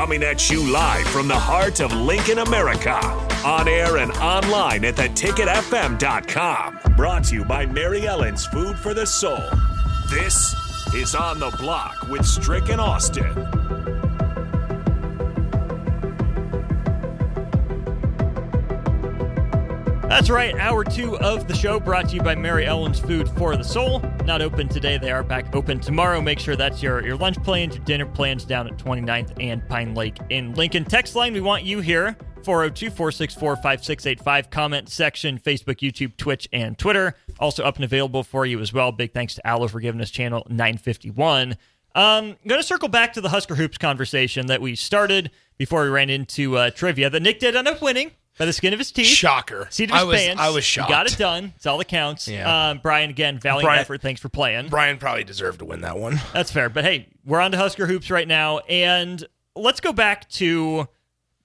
Coming at you live from the heart of Lincoln, America. On air and online at theticketfm.com. Brought to you by Mary Ellen's Food for the Soul. This is On the Block with Strick and Austin. That's right. Hour two of the show brought to you by Mary Ellen's Food for the Soul. Not open today. They are back open tomorrow. Make sure that's your, your lunch plans, your dinner plans down at 29th and Pine Lake in Lincoln. Text line, we want you here. 402 464 5685. Comment section, Facebook, YouTube, Twitch, and Twitter. Also up and available for you as well. Big thanks to Allo Forgiveness channel 951. Um, going to circle back to the Husker Hoops conversation that we started before we ran into uh, trivia that Nick did end up winning by the skin of his teeth. Shocker. Seat of his I was, pants. I was He shocked. got it done. It's all that counts. Yeah. Um, Brian, again, valiant Brian- effort. Thanks for playing. Brian probably deserved to win that one. That's fair. But hey, we're on to Husker hoops right now, and let's go back to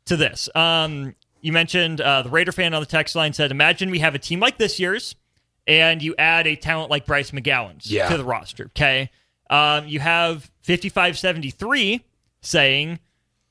to this. Um, you mentioned uh, the Raider fan on the text line said, "Imagine we have a team like this year's, and you add a talent like Bryce McGowens Yeah. to the roster." Okay, um, you have fifty-five seventy-three saying.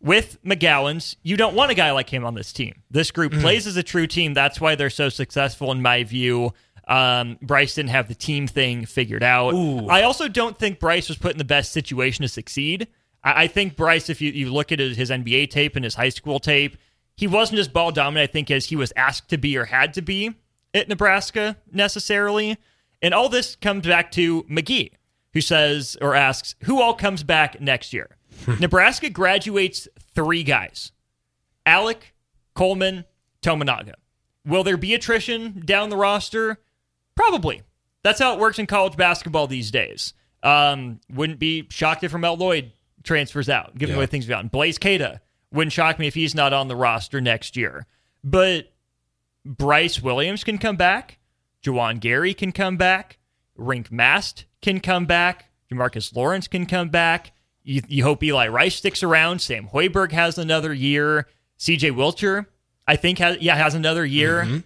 With McGowens, you don't want a guy like him on this team. This group Mm-hmm. plays as a true team. That's why they're so successful, in my view. Um, Bryce didn't have the team thing figured out. I also don't think Bryce was put in the best situation to succeed. I, I think Bryce, if you, you look at his, his NBA tape and his high school tape, he wasn't as ball dominant, I think, as he was asked to be or had to be at Nebraska necessarily. And all this comes back to McGee, who says or asks, who all comes back next year? Nebraska graduates three guys Allick, Coleman, Tominaga. Will there be attrition down the roster? Probably. That's how it works in college basketball these days. Um, wouldn't be shocked if Ramel Lloyd transfers out, given the way things have gone. Blaise Keita wouldn't shock me if he's not on the roster next year. But Brice Williams can come back. Juwan Gary can come back. Rienk Mast can come back. Jamarques Lawrence can come back. You, you hope Eli Rice sticks around. Sam Hoiberg has another year. CJ Wilcher, I think, has yeah has another year. Mm-hmm.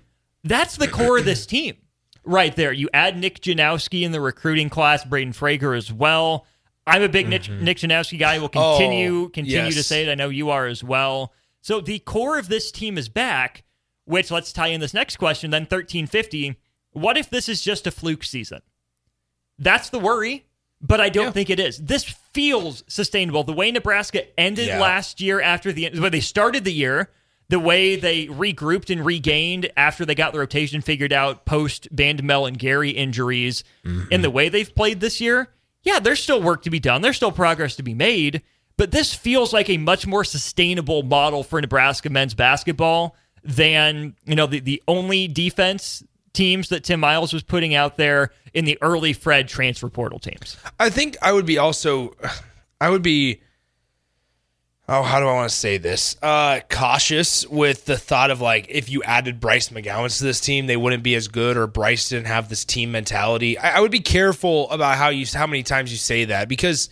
That's the core of this team right there. You add Nick Janowski in the recruiting class, Braden Frager as well. I'm a big Nick, mm-hmm. Nick Janowski guy. Will continue Oh, continue to say it. I know you are as well. So the core of this team is back. Which let's tie in this next question. Then 1350. What if this is just a fluke season? That's the worry, but I don't Yeah. think it is. This feels sustainable. The way Nebraska ended Yeah. last year after the way they started the year, the way they regrouped and regained after they got the rotation figured out post Bandoumel and Gary injuries, mm-hmm. and the way they've played this year, yeah, there's still work to be done. There's still progress to be made, but this feels like a much more sustainable model for Nebraska men's basketball than, you know, the, the only defense teams that Tim Miles was putting out there in the early Fred transfer portal teams. I think I would be also, I would be, oh, how do I want to say this? Uh, cautious with the thought of like, if you added Bryce McGowan to this team, they wouldn't be as good, or Bryce didn't have this team mentality. I, I would be careful about how you, how many times you say that because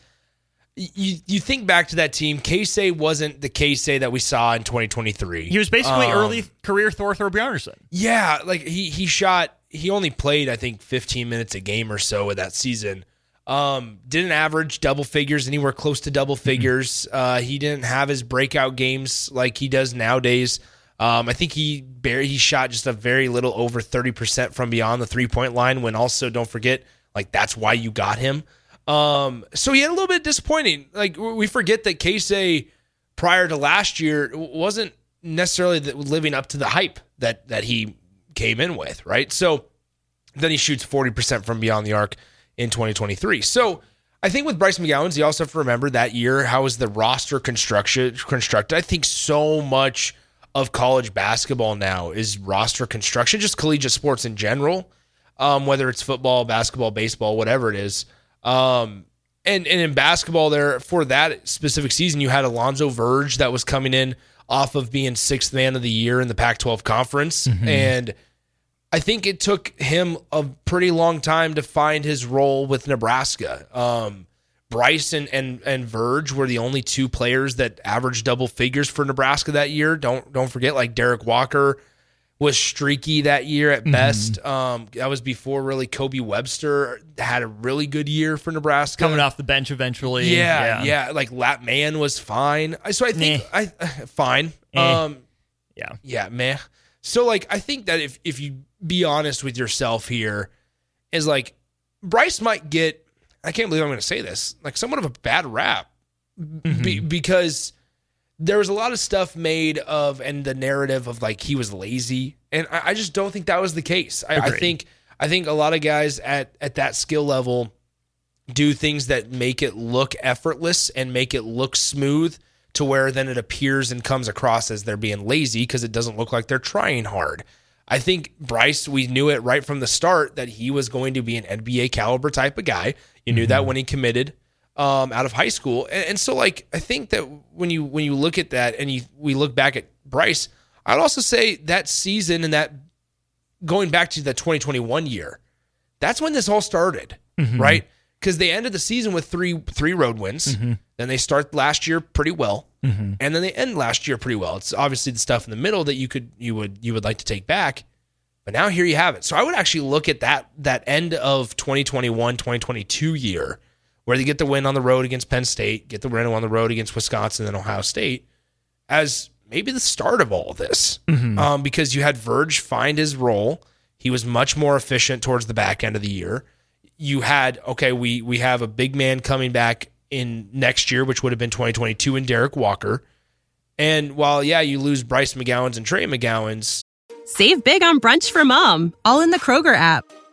you you think back to that team. Keisei wasn't the Keisei that we saw in 2023. He was basically Um, early career Thor Thorbjarnarson. Yeah, like he he shot. He only played I think 15 minutes a game or so in that season. Um, didn't average double figures anywhere close to double figures. Uh, he didn't have his breakout games like he does nowadays. Um, I think he barely he shot just a very little over 30 percent from beyond the three point line. When also don't forget like that's why you got him. Um, so he had a little bit disappointing. Like we forget that Keisei prior to last year wasn't necessarily living up to the hype that that he came in with, right? So then he shoots 40% from beyond the arc in 2023. So I think with Bryce McGowens, you also have to remember that year, how was the roster construction constructed? I think so much of college basketball now is roster construction, just collegiate sports in general, um, whether it's football, basketball, baseball, whatever it is. Um, and, and in basketball, there for that specific season, you had Alonzo Verge that was coming in off of being sixth man of the year in the Pac 12 conference. Mm-hmm. And I think it took him a pretty long time to find his role with Nebraska. Um, Bryce and, and and Verge were the only two players that averaged double figures for Nebraska that year. Don't don't forget, like Derek Walker was streaky that year at mm-hmm. best. Um, that was before really Kobe Webster had a really good year for Nebraska, coming off the bench eventually. Yeah, yeah. yeah. Like Lat Mayen was fine. So I think I fine. Eh. Um, yeah, yeah, man. So like I think that if if you be honest with yourself here, is like Bryce might get. I can't believe I'm going to say this. Like somewhat of a bad rap mm-hmm. be, because there was a lot of stuff made of and the narrative of like he was lazy, and I, I just don't think that was the case. I, I think I think a lot of guys at at that skill level do things that make it look effortless and make it look smooth to where then it appears and comes across as they're being lazy because it doesn't look like they're trying hard. I think Bryce, we knew it right from the start that he was going to be an NBA caliber type of guy. You knew mm-hmm. that when he committed um, out of high school, and, and, so like I think that when you when you look at that and you we look back at Bryce, I'd also say that season and that going back to the 2021 year, that's when this all started, mm-hmm. right? Because they ended the season with three three road wins. Mm-hmm. Then they start last year pretty well, mm-hmm. and then they end last year pretty well. It's obviously the stuff in the middle that you could you would you would like to take back, but now here you have it. So I would actually look at that that end of 2021 2022 year where they get the win on the road against Penn State, get the win on the road against Wisconsin and Ohio State as maybe the start of all of this, mm-hmm. um, because you had Verge find his role. He was much more efficient towards the back end of the year. You had okay, we we have a big man coming back in next year, which would have been 2022 in Derek Walker. And while, yeah, you lose Bryce McGowens and Trey McGowens, Save big on brunch for mom, all in the Kroger app.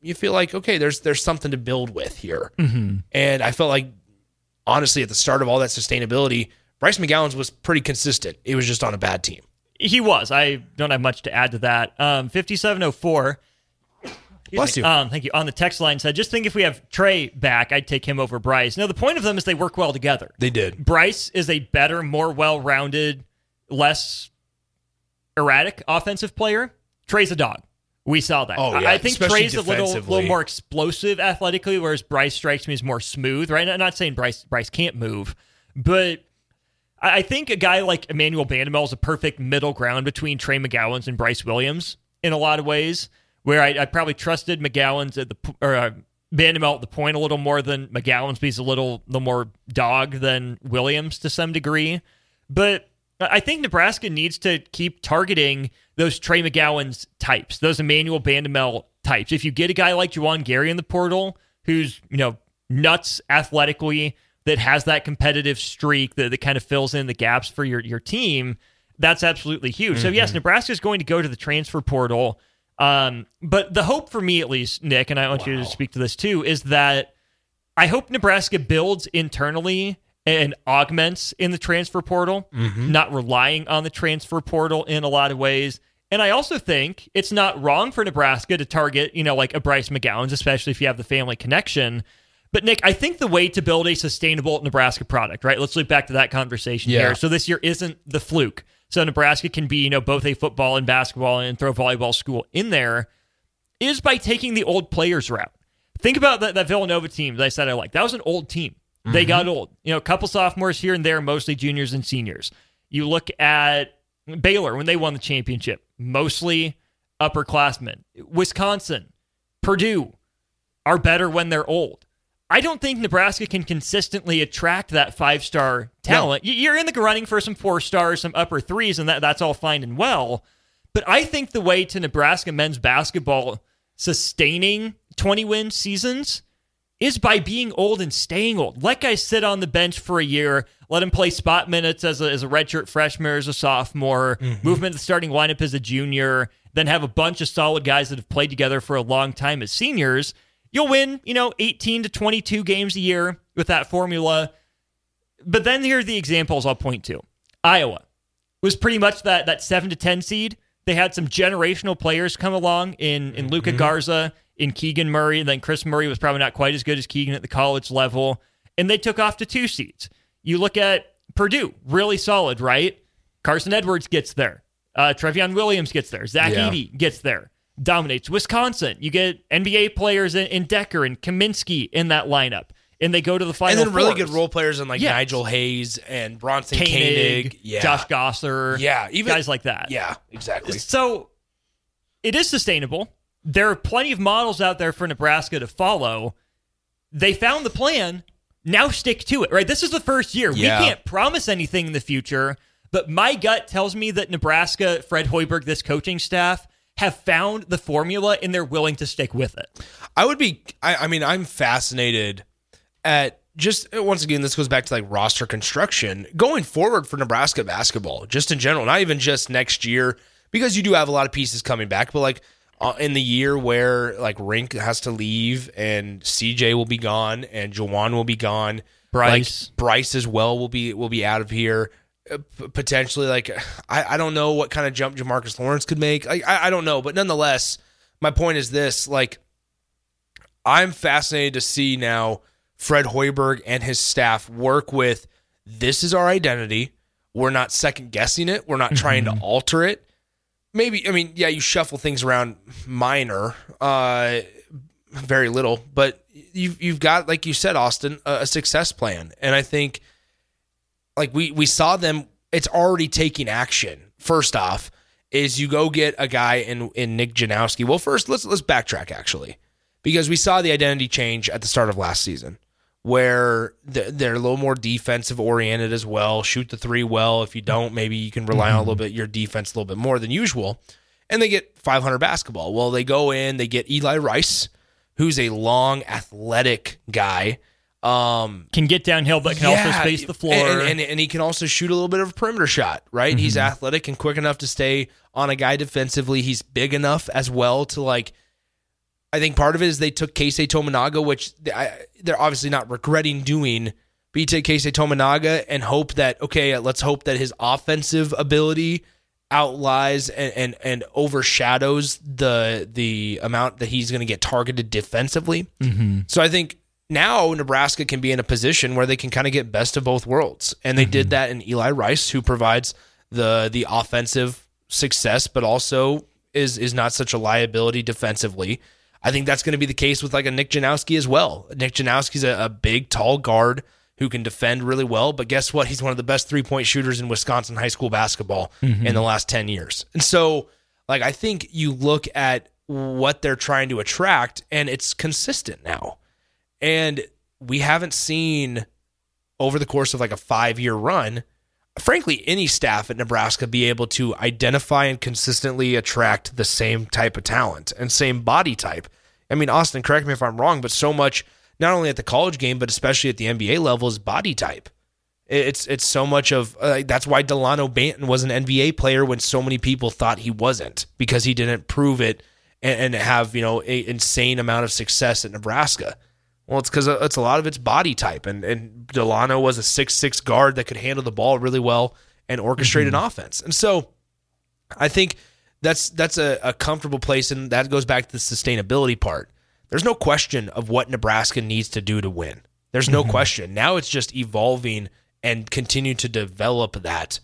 You feel like okay, there's there's something to build with here, mm-hmm. and I felt like honestly at the start of all that sustainability, Bryce McGowens was pretty consistent. It was just on a bad team. He was. I don't have much to add to that. Um, 5704 Bless you. Um, thank you. On the text line said, just think if we have Trey back, I'd take him over Bryce. Now, the point of them is they work well together. They did. Bryce is a better, more well rounded, less erratic offensive player. Trey's a dog. We saw that. Oh, yeah. I think Especially Trey's a little, little more explosive athletically, whereas Bryce strikes me as more smooth, right? I'm not saying Bryce Bryce can't move, but I think a guy like Emmanuel Bandoumel is a perfect middle ground between Trey McGowens and Brice Williams in a lot of ways where I, I probably trusted McGowens at the or uh, at the point a little more than McGowens, but he's a little the more dog than Williams to some degree. But I think Nebraska needs to keep targeting those Trey McGowens types, those Emmanuel Bandoumel types. If you get a guy like Juwan Gary in the portal, who's you know nuts athletically, that has that competitive streak that, that kind of fills in the gaps for your your team, that's absolutely huge. Mm-hmm. So yes, Nebraska is going to go to the transfer portal um, but the hope for me, at least, Nick, and I want wow. you to speak to this too, is that I hope Nebraska builds internally and augments in the transfer portal, mm-hmm. not relying on the transfer portal in a lot of ways. And I also think it's not wrong for Nebraska to target, you know, like a Bryce McGowens, especially if you have the family connection. But Nick, I think the way to build a sustainable Nebraska product, right? Let's loop back to that conversation yeah. here. So this year isn't the fluke. So Nebraska can be, you know, both a football and basketball and throw volleyball school in there is by taking the old players route. Think about that, that Villanova team that I said I like. That was an old team. Mm-hmm. They got old. You know, a couple sophomores here and there, mostly juniors and seniors. You look at Baylor when they won the championship, mostly upperclassmen. Wisconsin, Purdue, are better when they're old. I don't think Nebraska can consistently attract that five star talent. No. You're in the running for some four stars, some upper threes, and that, that's all fine and well. But I think the way to Nebraska men's basketball sustaining 20 win seasons is by being old and staying old. Let guys sit on the bench for a year, let him play spot minutes as a, as a redshirt freshman or as a sophomore, mm-hmm. move him into the starting lineup as a junior, then have a bunch of solid guys that have played together for a long time as seniors. You'll win, you know, 18 to 22 games a year with that formula. But then here are the examples I'll point to. Iowa was pretty much that that 7 to 10 seed. They had some generational players come along in in Luka mm-hmm. Garza in Keegan Murray. And then Kris Murray was probably not quite as good as Keegan at the college level. And they took off to two seeds. You look at Purdue, really solid, right? Carson Edwards gets there. Uh, Trevion Williams gets there. Zach yeah. Edey gets there. Dominates Wisconsin. You get NBA players in, in Dekker and Kaminsky in that lineup and they go to the final. And then really fours. good role players in like yes. Nigel Hayes and Bronson Koenig, Koenig yeah. Josh Gasser, yeah, even guys like that. Yeah, exactly. So it is sustainable there are plenty of models out there for Nebraska to follow. They found the plan. Now stick to it, right? This is the first year. Yeah. We can't promise anything in the future, but my gut tells me that Nebraska, Fred Hoiberg, this coaching staff, have found the formula and they're willing to stick with it. I would be, I, I mean, I'm fascinated at just once again, this goes back to like roster construction going forward for Nebraska basketball, just in general, not even just next year, because you do have a lot of pieces coming back, but like uh, in the year where like Rienk has to leave and CJ will be gone and Juwan will be gone. Bryce, like, Bryce as well will be will be out of here. Uh, potentially, like I, I don't know what kind of jump Jamarques Lawrence could make. Like I, I don't know, but nonetheless, my point is this: like I'm fascinated to see now Fred Hoiberg and his staff work with. This is our identity. We're not second guessing it. We're not trying to alter it maybe I mean, yeah, you shuffle things around minor, uh, very little, but you've you've got like you said, Austin, a, a success plan, and I think like we we saw them. It's already taking action. First off, is you go get a guy in in Nick Janowski. Well, first let's let's backtrack actually, because we saw the identity change at the start of last season where they're a little more defensive oriented as well. Shoot the three well. If you don't, maybe you can rely mm-hmm. on a little bit your defense a little bit more than usual. And they get 500 basketball. Well, they go in, they get Eli Rice, who's a long, athletic guy. Um, can get downhill, but can yeah, also space the floor, and, and, and, he can also shoot a little bit of a perimeter shot. Right, mm-hmm. he's athletic and quick enough to stay on a guy defensively. He's big enough as well to like I think part of it is they took Keisei Tominaga, which they're obviously not regretting doing. But you take Keisei Tominaga and hope that okay, let's hope that his offensive ability outlies and, and, and overshadows the the amount that he's going to get targeted defensively. Mm-hmm. So I think now Nebraska can be in a position where they can kind of get best of both worlds, and they mm-hmm. did that in Eli Rice, who provides the the offensive success, but also is is not such a liability defensively. I think that's going to be the case with like a Nick Janowski as well. Nick Janowski's a, a big, tall guard who can defend really well. But guess what? He's one of the best three point shooters in Wisconsin high school basketball mm-hmm. in the last 10 years. And so, like, I think you look at what they're trying to attract and it's consistent now. And we haven't seen over the course of like a five year run, frankly, any staff at Nebraska be able to identify and consistently attract the same type of talent and same body type. I mean, Austin, correct me if I'm wrong, but so much, not only at the college game, but especially at the NBA level, is body type. It's it's so much of uh, that's why Delano Banton was an NBA player when so many people thought he wasn't because he didn't prove it and, and have you know an insane amount of success at Nebraska. Well, it's because it's a lot of its body type, and and Delano was a six six guard that could handle the ball really well and orchestrate mm-hmm. an offense. And so, I think that's that's a, a comfortable place, and that goes back to the sustainability part. There's no question of what Nebraska needs to do to win. There's no mm-hmm. question. Now it's just evolving and continue to develop that.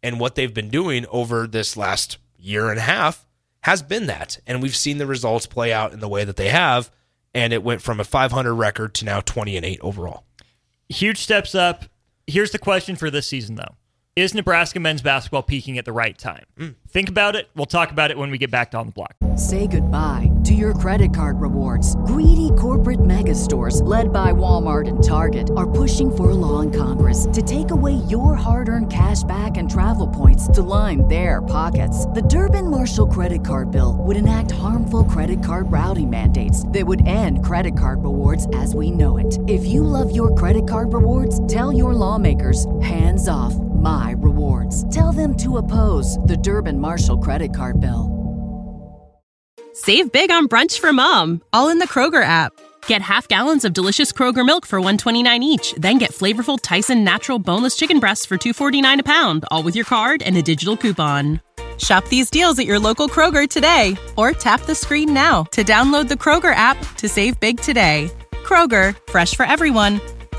And what they've been doing over this last year and a half has been that. And we've seen the results play out in the way that they have and it went from a 500 record to now 20 and 8 overall. Huge steps up. Here's the question for this season, though. Is Nebraska men's basketball peaking at the right time? Mm. Think about it. We'll talk about it when we get back on the block. Say goodbye to your credit card rewards. Greedy corporate mega stores, led by Walmart and Target, are pushing for a law in Congress to take away your hard earned cash back and travel points to line their pockets. The Durbin Marshall credit card bill would enact harmful credit card routing mandates that would end credit card rewards as we know it. If you love your credit card rewards, tell your lawmakers hands off my rewards. Tell them to oppose the Durbin Marshall credit card bill. Save big on brunch for mom, all in the Kroger app. Get half gallons of delicious Kroger milk for 129 each, then get flavorful Tyson natural boneless chicken breasts for 249 a pound, all with your card and a digital coupon. Shop these deals at your local Kroger today or tap the screen now to download the Kroger app to save big today. Kroger, fresh for everyone.